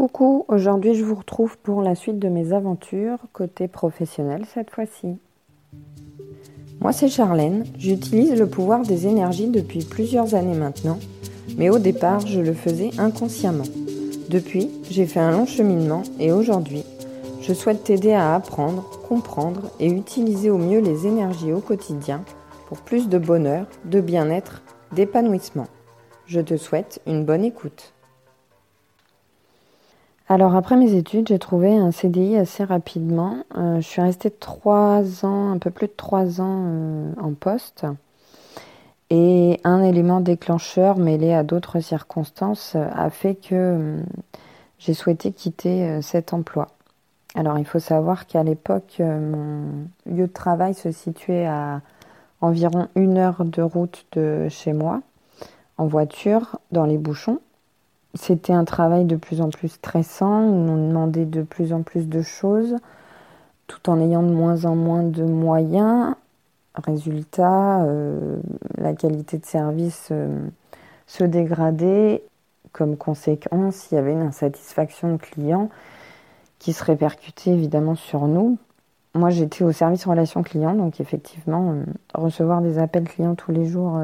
Coucou, aujourd'hui je vous retrouve pour la suite de mes aventures, côté professionnel cette fois-ci. Moi c'est Charlène, j'utilise le pouvoir des énergies depuis plusieurs années maintenant, mais au départ je le faisais inconsciemment. Depuis, j'ai fait un long cheminement et aujourd'hui, je souhaite t'aider à apprendre, comprendre et utiliser au mieux les énergies au quotidien pour plus de bonheur, de bien-être, d'épanouissement. Je te souhaite une bonne écoute. Alors après mes études, j'ai trouvé un CDI assez rapidement. Euh, je suis restée trois ans, un peu plus de trois ans euh, en poste. Et un élément déclencheur mêlé à d'autres circonstances a fait que j'ai souhaité quitter cet emploi. Alors il faut savoir qu'à l'époque, mon lieu de travail se situait à environ une heure de route de chez moi, en voiture, dans les bouchons. C'était un travail de plus en plus stressant, on nous demandait de plus en plus de choses, tout en ayant de moins en moins de moyens. Résultat, euh, la qualité de service euh, se dégradait. Comme conséquence, il y avait une insatisfaction de clients qui se répercutait évidemment sur nous. Moi, j'étais au service relations clients, donc effectivement, euh, recevoir des appels clients tous les jours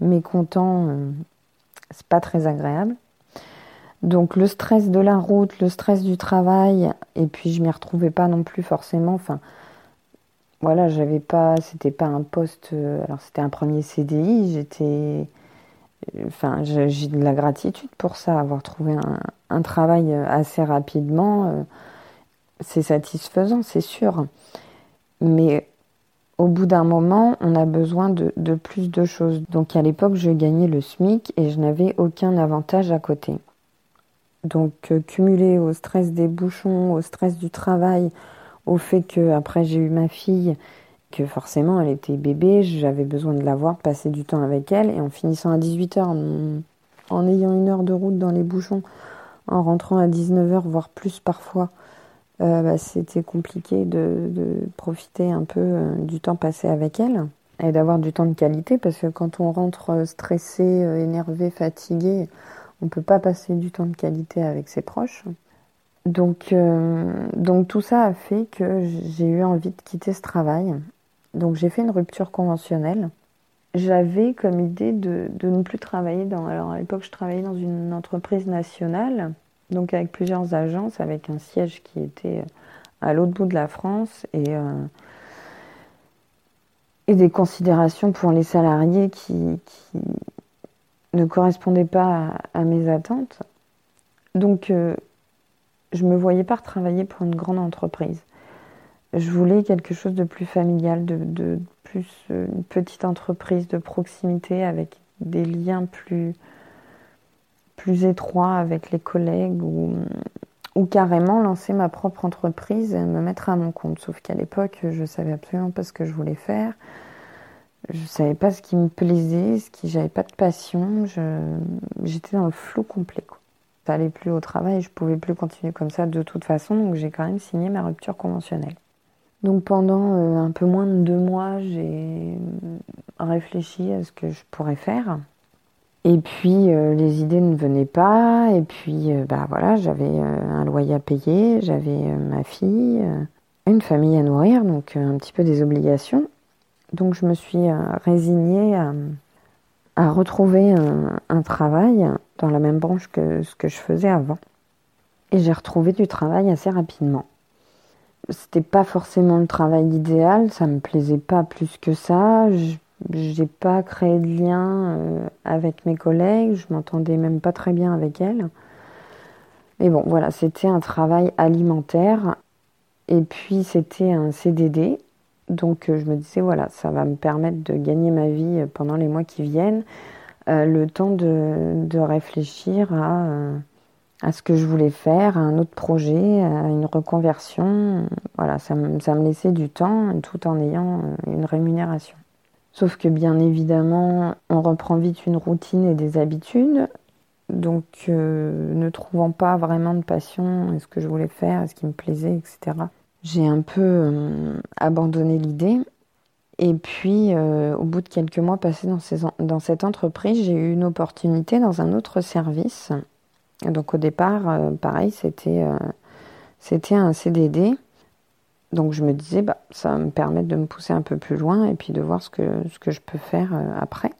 mécontents, c'est pas très agréable. Donc le stress de la route, le stress du travail, et puis je m'y retrouvais pas non plus forcément. Enfin, voilà, j'avais pas, c'était pas un poste. Euh, alors c'était un premier CDI. J'étais, enfin, j'ai de la gratitude pour ça, avoir trouvé un, travail assez rapidement. Euh, c'est satisfaisant, c'est sûr. Mais au bout d'un moment, on a besoin de plus de choses. Donc à l'époque, je gagnais le SMIC et je n'avais aucun avantage à côté. Donc euh, cumulé au stress des bouchons, au stress du travail, au fait que après j'ai eu ma fille, que forcément elle était bébé, j'avais besoin de la voir, passer du temps avec elle, et en finissant à 18h, en, ayant une heure de route dans les bouchons, en rentrant à 19h, voire plus parfois, euh, bah, c'était compliqué de, profiter un peu euh, du temps passé avec elle et d'avoir du temps de qualité parce que quand on rentre stressé, énervé, fatigué, on ne peut pas passer du temps de qualité avec ses proches. Donc, euh, donc tout ça a fait que j'ai eu envie de quitter ce travail. Donc j'ai fait une rupture conventionnelle. J'avais comme idée de, ne plus travailler dans... Alors à l'époque je travaillais dans une entreprise nationale, donc avec plusieurs agences, avec un siège qui était à l'autre bout de la France et, euh, des considérations pour les salariés qui ne correspondait pas à, mes attentes. Donc, euh, je me voyais pas travailler pour une grande entreprise. Je voulais quelque chose de plus familial, de, plus euh, une petite entreprise de proximité avec des liens plus, plus étroits avec les collègues ou, ou carrément lancer ma propre entreprise et me mettre à mon compte. Sauf qu'à l'époque, je savais absolument pas ce que je voulais faire je savais pas ce qui me plaisait, ce qui j'avais pas de passion, j'étais dans le flou complet. Quoi. Ça allait plus au travail, je pouvais plus continuer comme ça de toute façon, donc j'ai quand même signé ma rupture conventionnelle. Donc pendant euh, un peu moins de deux mois, j'ai réfléchi à ce que je pourrais faire. Et puis euh, les idées ne venaient pas, et puis euh, bah voilà, j'avais un loyer à payer, j'avais ma fille, une famille à nourrir, donc un petit peu des obligations. Donc je me suis euh, résignée à, retrouver un, travail dans la même branche que ce que je faisais avant. Et j'ai retrouvé du travail assez rapidement. C'était pas forcément le travail idéal, ça me plaisait pas plus que ça. J'ai pas créé de lien euh, avec mes collègues, je m'entendais même pas très bien avec elles. Mais bon, voilà, c'était un travail alimentaire. Et puis c'était un CDD, donc euh, je me disais, voilà, ça va me permettre de gagner ma vie euh, pendant les mois qui viennent, euh, le temps de, réfléchir à, ce que je voulais faire, à un autre projet, à une reconversion. Voilà, ça, ça me laissait du temps tout en ayant une rémunération. Sauf que bien évidemment, on reprend vite une routine et des habitudes. Donc, ne trouvant pas vraiment de passion, est-ce que je voulais faire, est-ce qui me plaisait, etc j'ai un peu euh, abandonné l'idée. Et puis, euh, au bout de quelques mois passés dans, cette entreprise, j'ai eu une opportunité dans un autre service Donc au départ, pareil, c'était un CDD. Donc je me disais, bah, ça va me permettre de me pousser un peu plus loin et puis de voir ce que je peux faire après.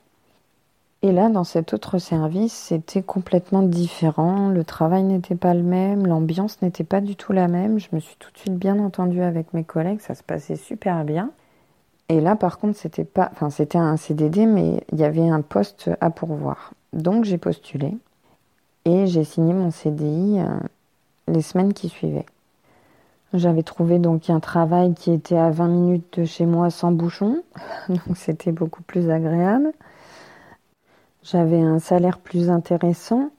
Et là, dans cet autre service, c'était complètement différent. Le travail n'était pas le même, l'ambiance n'était pas du tout la même. Je me suis tout de suite bien entendue avec mes collègues, ça se passait super bien. Et là, par contre, c'était pas, enfin, c'était un CDD, mais il y avait un poste à pourvoir. Donc, j'ai postulé et j'ai signé mon CDI euh, les semaines qui suivaient. J'avais trouvé donc un travail qui était à 20 minutes de chez moi sans bouchon, donc c'était beaucoup plus agréable. J'avais un salaire plus intéressant.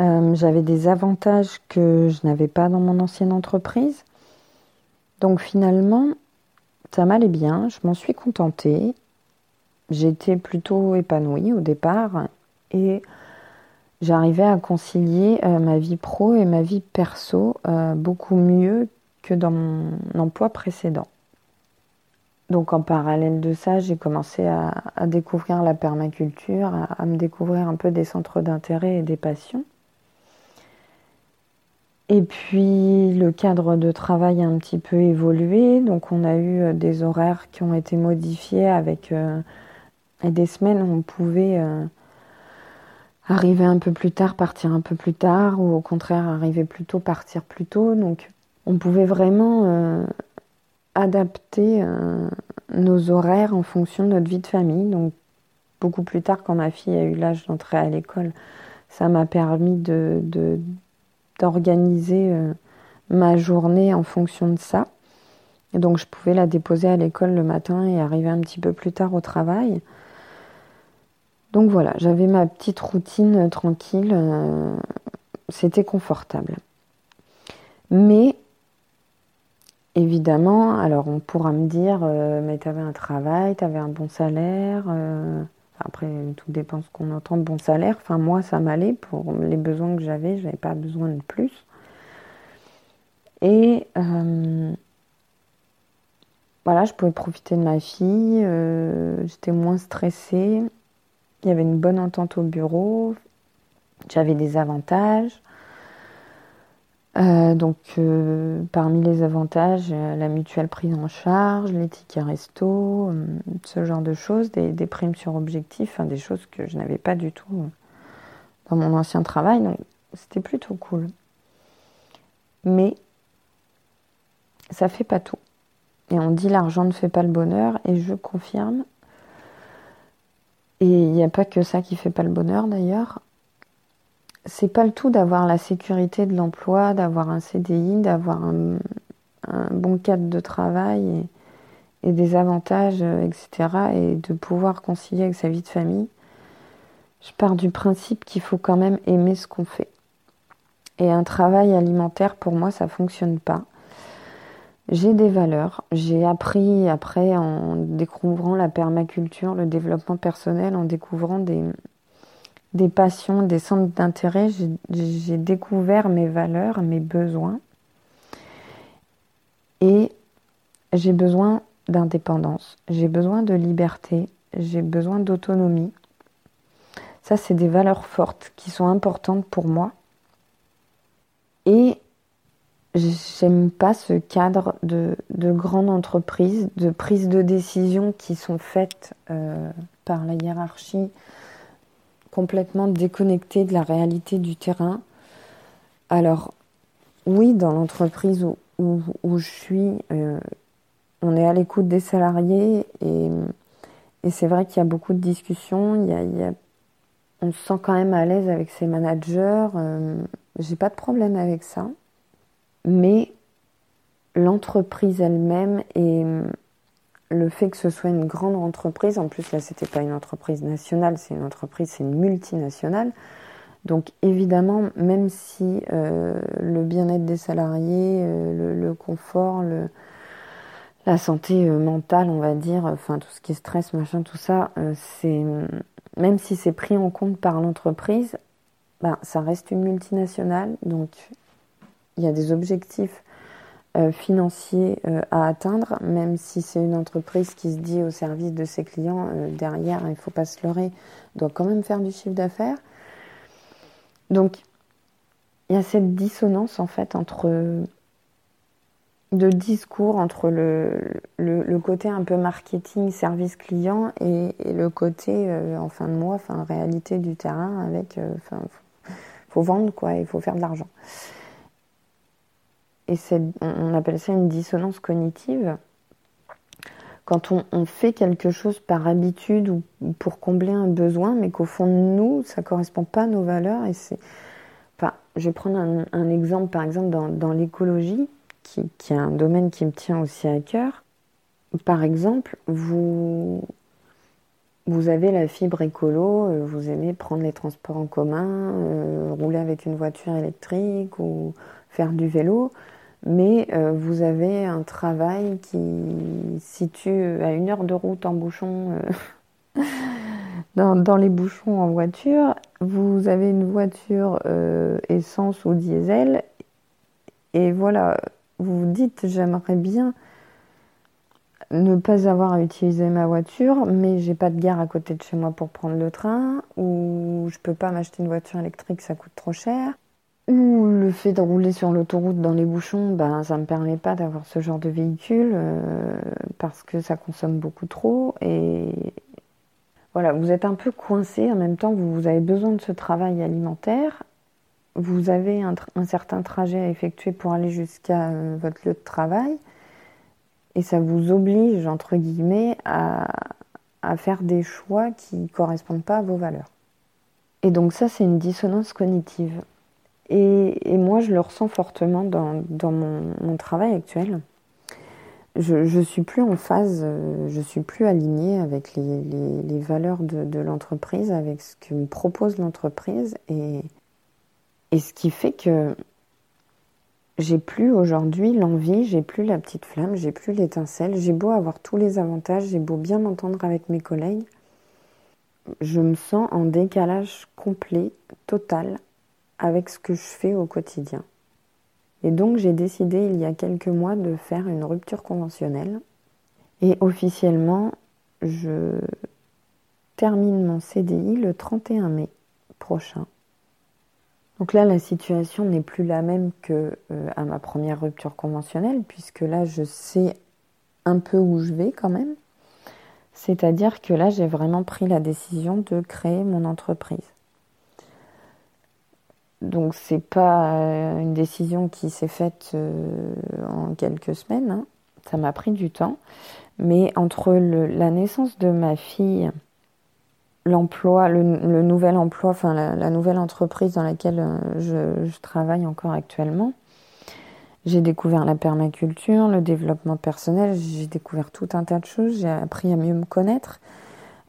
Euh, j'avais des avantages que je n'avais pas dans mon ancienne entreprise. Donc finalement, ça m'allait bien, je m'en suis contentée. J'étais plutôt épanouie au départ et j'arrivais à concilier euh, ma vie pro et ma vie perso euh, beaucoup mieux que dans mon emploi précédent. Donc en parallèle de ça, j'ai commencé à, découvrir la permaculture, à, me découvrir un peu des centres d'intérêt et des passions. Et puis le cadre de travail a un petit peu évolué, donc on a eu euh, des horaires qui ont été modifiés avec euh, des semaines où on pouvait euh, arriver un peu plus tard, partir un peu plus tard, ou au contraire arriver plus tôt, partir plus tôt. Donc on pouvait vraiment adapter euh, nos horaires en fonction de notre vie de famille. Donc, beaucoup plus tard, quand ma fille a eu l'âge d'entrer à l'école, ça m'a permis de, d'organiser euh, ma journée en fonction de ça. Et donc, je pouvais la déposer à l'école le matin et arriver un petit peu plus tard au travail. Donc voilà, j'avais ma petite routine tranquille. Euh, c'était confortable. Mais Évidemment, alors on pourra me dire, euh, mais tu avais un travail, tu avais un bon salaire. Euh, après, tout dépend ce qu'on entend de bon salaire. Enfin, moi, ça m'allait pour les besoins que j'avais, j'avais pas besoin de plus. Et euh, voilà, je pouvais profiter de ma fille, j'étais moins stressée, il y avait une bonne entente au bureau, j'avais des avantages. Euh, donc, euh, parmi les avantages, euh, la mutuelle prise en charge, les tickets resto, ce genre de choses, des, primes sur objectif, des choses que je n'avais pas du tout dans mon ancien travail. Donc, c'était plutôt cool. Mais ça fait pas tout. Et on dit l'argent ne fait pas le bonheur, et je confirme. Et il n'y a pas que ça qui fait pas le bonheur d'ailleurs c'est pas le tout d'avoir la sécurité de l'emploi, d'avoir un CDI, d'avoir un, bon cadre de travail et, des avantages, euh, etc. et de pouvoir concilier avec sa vie de famille. Je pars du principe qu'il faut quand même aimer ce qu'on fait. Et un travail alimentaire, pour moi, ça fonctionne pas. J'ai des valeurs. J'ai appris après en découvrant la permaculture, le développement personnel, en découvrant des, des passions, des centres d'intérêt, j'ai découvert mes valeurs, mes besoins. Et j'ai besoin d'indépendance, j'ai besoin de liberté, j'ai besoin d'autonomie. Ça, c'est des valeurs fortes qui sont importantes pour moi. Et j'aime pas ce cadre de, grande entreprise, de prise de décision qui sont faites euh, par la hiérarchie complètement déconnecté de la réalité du terrain. Alors, oui, dans l'entreprise où, je suis, euh, on est à l'écoute des salariés et, c'est vrai qu'il y a beaucoup de discussions. On se sent quand même à l'aise avec ses managers. Euh, j'ai pas de problème avec ça. Mais l'entreprise elle-même est le fait que ce soit une grande entreprise, en plus là c'était pas une entreprise nationale, c'est une entreprise, c'est une multinationale. Donc évidemment, même si euh, le bien-être des salariés, euh, le, confort, le, la santé euh, mentale, on va dire, enfin tout ce qui est stress, machin, tout ça, c'est même si c'est pris en compte par l'entreprise, ben, ça reste une multinationale, donc il y a des objectifs financier euh, à atteindre, même si c'est une entreprise qui se dit au service de ses clients, euh, derrière, il ne faut pas se leurrer, doit quand même faire du chiffre d'affaires. Donc, il y a cette dissonance en fait entre de discours entre le, côté un peu marketing, service client et, le côté euh, en fin de mois, réalité du terrain avec, euh, enfin, faut, vendre quoi, il faut faire de l'argent. Et on appelle ça une dissonance cognitive. Quand on, fait quelque chose par habitude ou pour combler un besoin, mais qu'au fond de nous, ça correspond pas à nos valeurs. Et c'est, je vais prendre un, exemple, par exemple, dans, dans l'écologie qui, est un domaine qui me tient aussi à cœur. Par exemple, vous, vous avez la fibre écolo, euh, vous aimez prendre les transports en commun, euh, rouler avec une voiture électrique ou faire du vélo, mais euh, vous avez un travail qui situe à une heure de route en bouchon, dans, dans, les bouchons en voiture, vous avez une voiture essence ou diesel, et voilà, vous vous dites j'aimerais bien ne pas avoir à utiliser ma voiture, mais j'ai pas de gare à côté de chez moi pour prendre le train, ou je peux pas m'acheter une voiture électrique, ça coûte trop cher, ou le fait de rouler sur l'autoroute dans les bouchons, ben ça me permet pas d'avoir ce genre de véhicule euh, parce que ça consomme beaucoup trop et voilà, vous êtes un peu coincé en même temps vous, avez besoin de ce travail alimentaire vous avez un, certain trajet à effectuer pour aller jusqu'à euh, votre lieu de travail et ça vous oblige, entre guillemets, à, faire des choix qui ne correspondent pas à vos valeurs. Et donc ça, c'est une dissonance cognitive. Et, moi, je le ressens fortement dans, mon, travail actuel. Je ne suis plus en phase, euh, je suis plus alignée avec les, valeurs de, l'entreprise, avec ce que me propose l'entreprise. Et ce qui fait que j'ai plus aujourd'hui l'envie, j'ai plus la petite flamme, j'ai plus l'étincelle, j'ai beau avoir tous les avantages, j'ai beau bien m'entendre avec mes collègues, je me sens en décalage complet, total, avec ce que je fais au quotidien. Et donc j'ai décidé il y a quelques mois de faire une rupture conventionnelle. Et officiellement, je termine mon CDI le 31 mai prochain. Donc là, la situation n'est plus la même que euh, à ma première rupture conventionnelle, puisque là, je sais un peu où je vais quand même. C'est-à-dire que là, j'ai vraiment pris la décision de créer mon entreprise. Donc c'est pas euh, une décision qui s'est faite euh, en quelques semaines. Hein. Ça m'a pris du temps. Mais entre la naissance de ma fille l'emploi, le, nouvel emploi, enfin la, nouvelle entreprise dans laquelle euh, je, travaille encore actuellement. J'ai découvert la permaculture, le développement personnel, j'ai découvert tout un tas de choses, j'ai appris à mieux me connaître,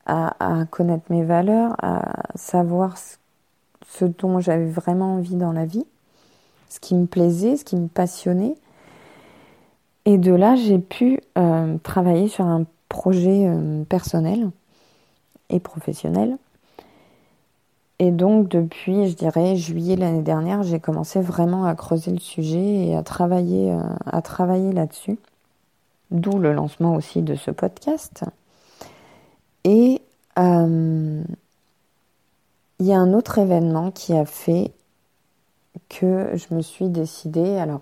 à, connaître mes valeurs, à savoir ce, dont j'avais vraiment envie dans la vie, ce qui me plaisait, ce qui me passionnait. Et de là, j'ai pu euh, travailler sur un projet euh, personnel et professionnelle. Et donc depuis, je dirais, juillet l'année dernière, j'ai commencé vraiment à creuser le sujet et à travailler, euh, à travailler là-dessus. D'où le lancement aussi de ce podcast. Et il y a un autre événement qui a fait que je me suis décidée. Alors,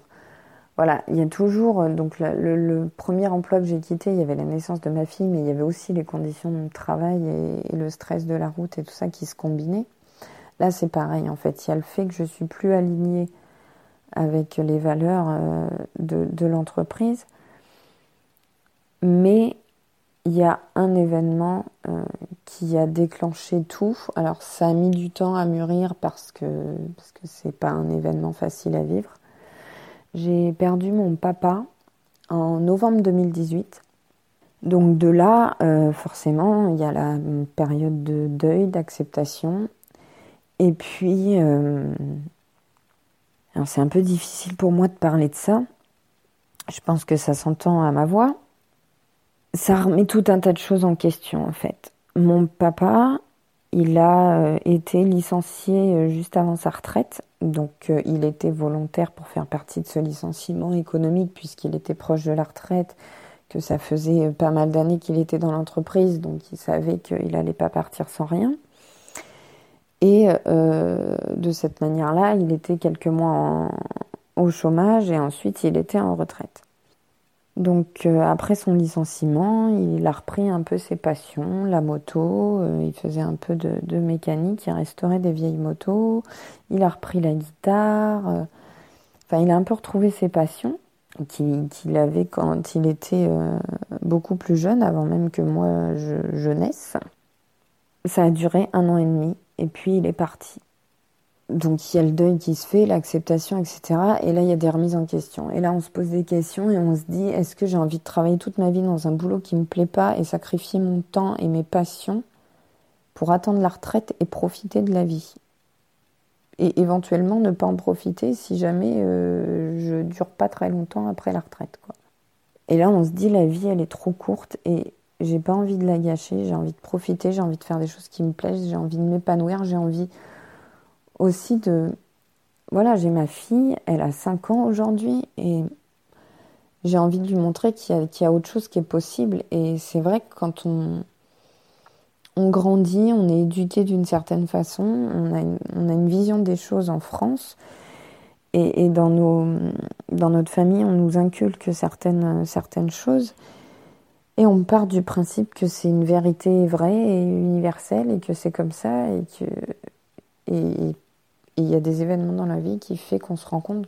voilà, il y a toujours euh, donc le, premier emploi que j'ai quitté, il y avait la naissance de ma fille, mais il y avait aussi les conditions de travail et, le stress de la route et tout ça qui se combinaient. Là, c'est pareil en fait. Il y a le fait que je suis plus alignée avec les valeurs euh, de, l'entreprise, mais il y a un événement euh, qui a déclenché tout. Alors, ça a mis du temps à mûrir parce que parce que c'est pas un événement facile à vivre j'ai perdu mon papa en novembre 2018. Donc de là, euh, forcément, il y a la période de deuil, d'acceptation. Et puis, euh, c'est un peu difficile pour moi de parler de ça. Je pense que ça s'entend à ma voix. Ça remet tout un tas de choses en question en fait. Mon papa, il a euh, été licencié juste avant sa retraite donc euh, il était volontaire pour faire partie de ce licenciement économique puisqu'il était proche de la retraite, que ça faisait pas mal d'années qu'il était dans l'entreprise, donc il savait qu'il n'allait pas partir sans rien. Et de cette manière-là, il était quelques mois au chômage et ensuite il était en retraite. Donc euh, après son licenciement, il a repris un peu ses passions, la moto, euh, il faisait un peu de, mécanique, il restaurait des vieilles motos, il a repris la guitare, euh, enfin il a un peu retrouvé ses passions qu'il avait quand il était beaucoup plus jeune, avant même que moi je, je naisse. Ça a duré un an et demi et puis il est parti donc il y a le deuil qui se fait, l'acceptation, etc. Et là, il y a des remises en question. Et là, on se pose des questions et on se dit, est-ce que j'ai envie de travailler toute ma vie dans un boulot qui me plaît pas et sacrifier mon temps et mes passions pour attendre la retraite et profiter de la vie? Et éventuellement ne pas en profiter si jamais euh, je dure pas très longtemps après la retraite. Et là, on se dit, la vie, elle est trop courte et j'ai pas envie de la gâcher, j'ai envie de profiter, j'ai envie de faire des choses qui me plaisent, j'ai envie de m'épanouir, j'ai envie aussi de... Voilà, j'ai ma fille, elle a 5 ans aujourd'hui et j'ai envie de lui montrer qu'il y, a autre chose qui est possible. Et c'est vrai que quand on, on grandit, on est éduqué d'une certaine façon, on a, une, on a, une, vision des choses en France. Et, et, dans, nos, dans notre famille, on nous inculque certaines, certaines choses. Et on part du principe que c'est une vérité vraie et universelle et que c'est comme ça et que, il y a des événements dans la vie qui fait qu'on se rend compte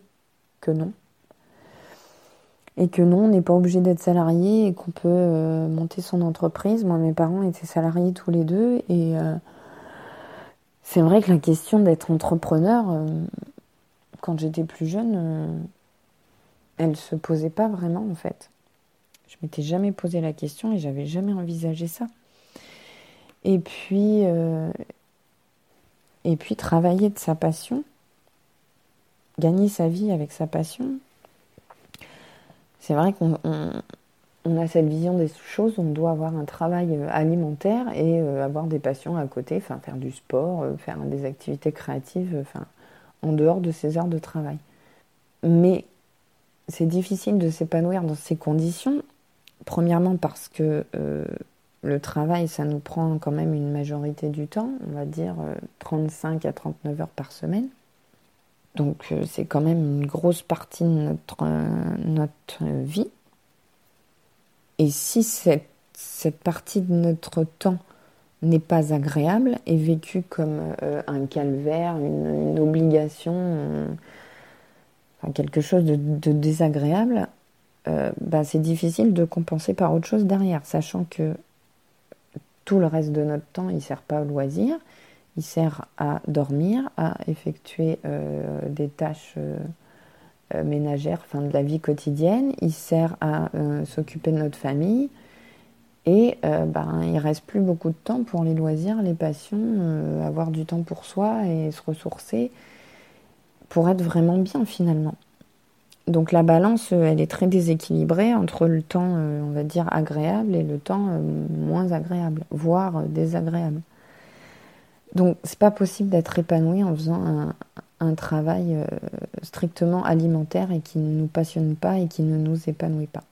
que non. Et que non, on n'est pas obligé d'être salarié et qu'on peut euh, monter son entreprise. Moi, mes parents étaient salariés tous les deux. Et euh, c'est vrai que la question d'être entrepreneur, euh, quand j'étais plus jeune, elle ne se posait pas vraiment en fait. Je m'étais jamais posé la question et j'avais jamais envisagé ça. Et puis, et puis travailler de sa passion, gagner sa vie avec sa passion. C'est vrai qu'on a cette vision des choses, on doit avoir un travail euh, alimentaire et euh, avoir des passions à côté, enfin faire du sport, euh, faire des activités créatives, enfin en dehors de ses heures de travail. Mais c'est difficile de s'épanouir dans ces conditions. Premièrement parce que le travail, ça nous prend quand même une majorité du temps, on va dire 35 euh, à 39 heures par semaine. Donc euh, c'est quand même une grosse partie de notre, euh, vie. Et si cette, cette, partie de notre temps n'est pas agréable, est vécue comme un calvaire, une, obligation, quelque chose de, désagréable, bah, c'est difficile de compenser par autre chose derrière, sachant que tout le reste de notre temps, il ne sert pas au loisir, il sert à dormir, à effectuer euh, des tâches euh, euh, ménagères, enfin de la vie quotidienne, il sert à s'occuper de notre famille, et ben, il reste plus beaucoup de temps pour les loisirs, les passions, avoir du temps pour soi et se ressourcer pour être vraiment bien finalement. Donc la balance, euh, elle est très déséquilibrée entre le temps, euh, on va dire, agréable et le temps euh, moins agréable, voire désagréable. Donc c'est pas possible d'être épanoui en faisant un, travail strictement alimentaire et qui ne nous passionne pas et qui ne nous épanouit pas.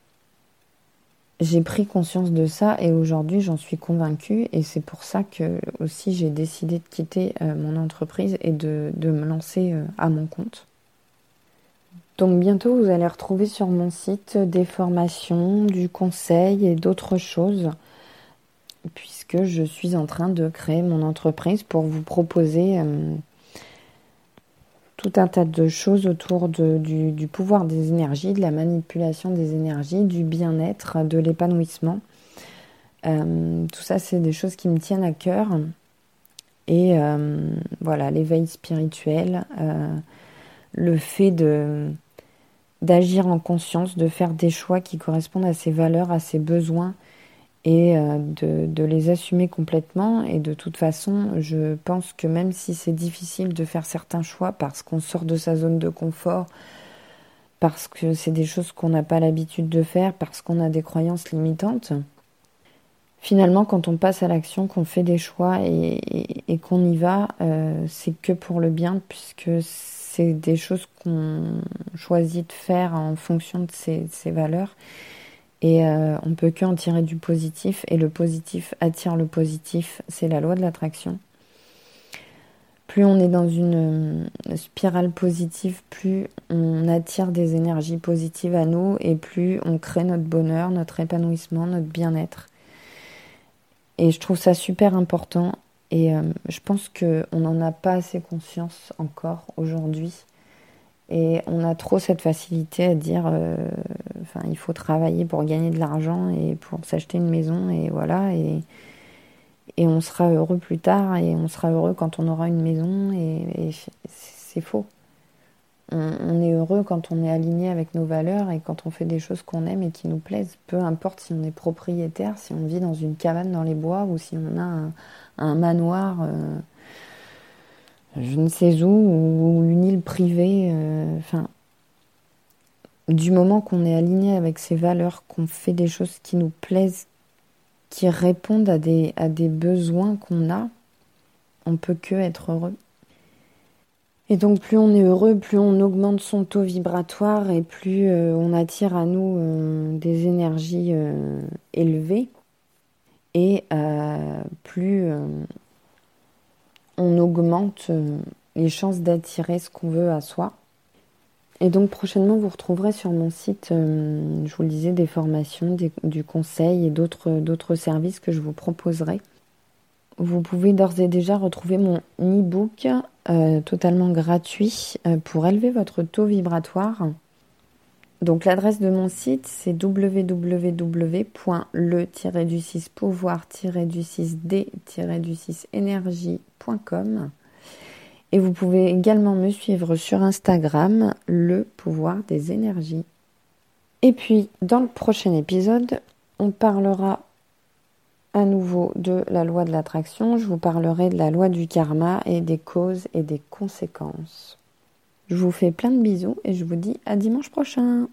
J'ai pris conscience de ça et aujourd'hui j'en suis convaincue et c'est pour ça que aussi j'ai décidé de quitter mon entreprise et de me lancer à mon compte. Donc bientôt vous allez retrouver sur mon site des formations, du conseil et d'autres choses puisque je suis en train de créer mon entreprise pour vous proposer euh, tout un tas de choses autour du, pouvoir des énergies, de la manipulation des énergies, du bien-être, de l'épanouissement. Euh, tout ça, c'est des choses qui me tiennent à cœur. Et euh, voilà, l'éveil spirituel, le fait de d'agir en conscience, de faire des choix qui correspondent à ses valeurs, à ses besoins et euh, de, les assumer complètement. Et de toute façon, je pense que même si c'est difficile de faire certains choix parce qu'on sort de sa zone de confort, parce que c'est des choses qu'on n'a pas l'habitude de faire, parce qu'on a des croyances limitantes, finalement, quand on passe à l'action, qu'on fait des choix et, qu'on y va, euh, c'est que pour le bien, puisque c'est des choses qu'on choisit de faire en fonction de ses, valeurs. Et euh, on peut qu'en tirer du positif. Et le positif attire le positif. C'est la loi de l'attraction. plus on est dans une spirale positive, plus on attire des énergies positives à nous et plus on crée notre bonheur, notre épanouissement, notre bien-être. Et je trouve ça super important et euh, je pense qu'on n'en a pas assez conscience encore aujourd'hui. Et on a trop cette facilité à dire, euh, il faut travailler pour gagner de l'argent et pour s'acheter une maison et voilà. Et, et on sera heureux plus tard et on sera heureux quand on aura une maison et, c'est faux. On, est heureux quand on est aligné avec nos valeurs et quand on fait des choses qu'on aime et qui nous plaisent. Peu importe si on est propriétaire, si on vit dans une cabane dans les bois ou si on a un, manoir, euh, je ne sais où, ou, une île privée. Euh, enfin, du moment qu'on est aligné avec ses valeurs, qu'on fait des choses qui nous plaisent, qui répondent à des, à des besoins qu'on a, on peut que être heureux. Et donc plus on est heureux, plus on augmente son taux vibratoire et plus euh, on attire à nous des énergies élevées et plus on augmente les chances d'attirer ce qu'on veut à soi. Et donc prochainement, vous retrouverez sur mon site, euh, je vous le disais, des formations, du conseil et d'autres services que je vous proposerai. Vous pouvez d'ores et déjà retrouver mon e-book euh, totalement gratuit euh, pour élever votre taux vibratoire. Donc l'adresse de mon site c'est www.le-du6pouvoir-du6d-du6énergie.com. Et vous pouvez également me suivre sur Instagram, le pouvoir des énergies. Et puis, dans le prochain épisode, on parlera à nouveau de la loi de l'attraction. Je vous parlerai de la loi du karma et des causes et des conséquences. Je vous fais plein de bisous et je vous dis à dimanche prochain.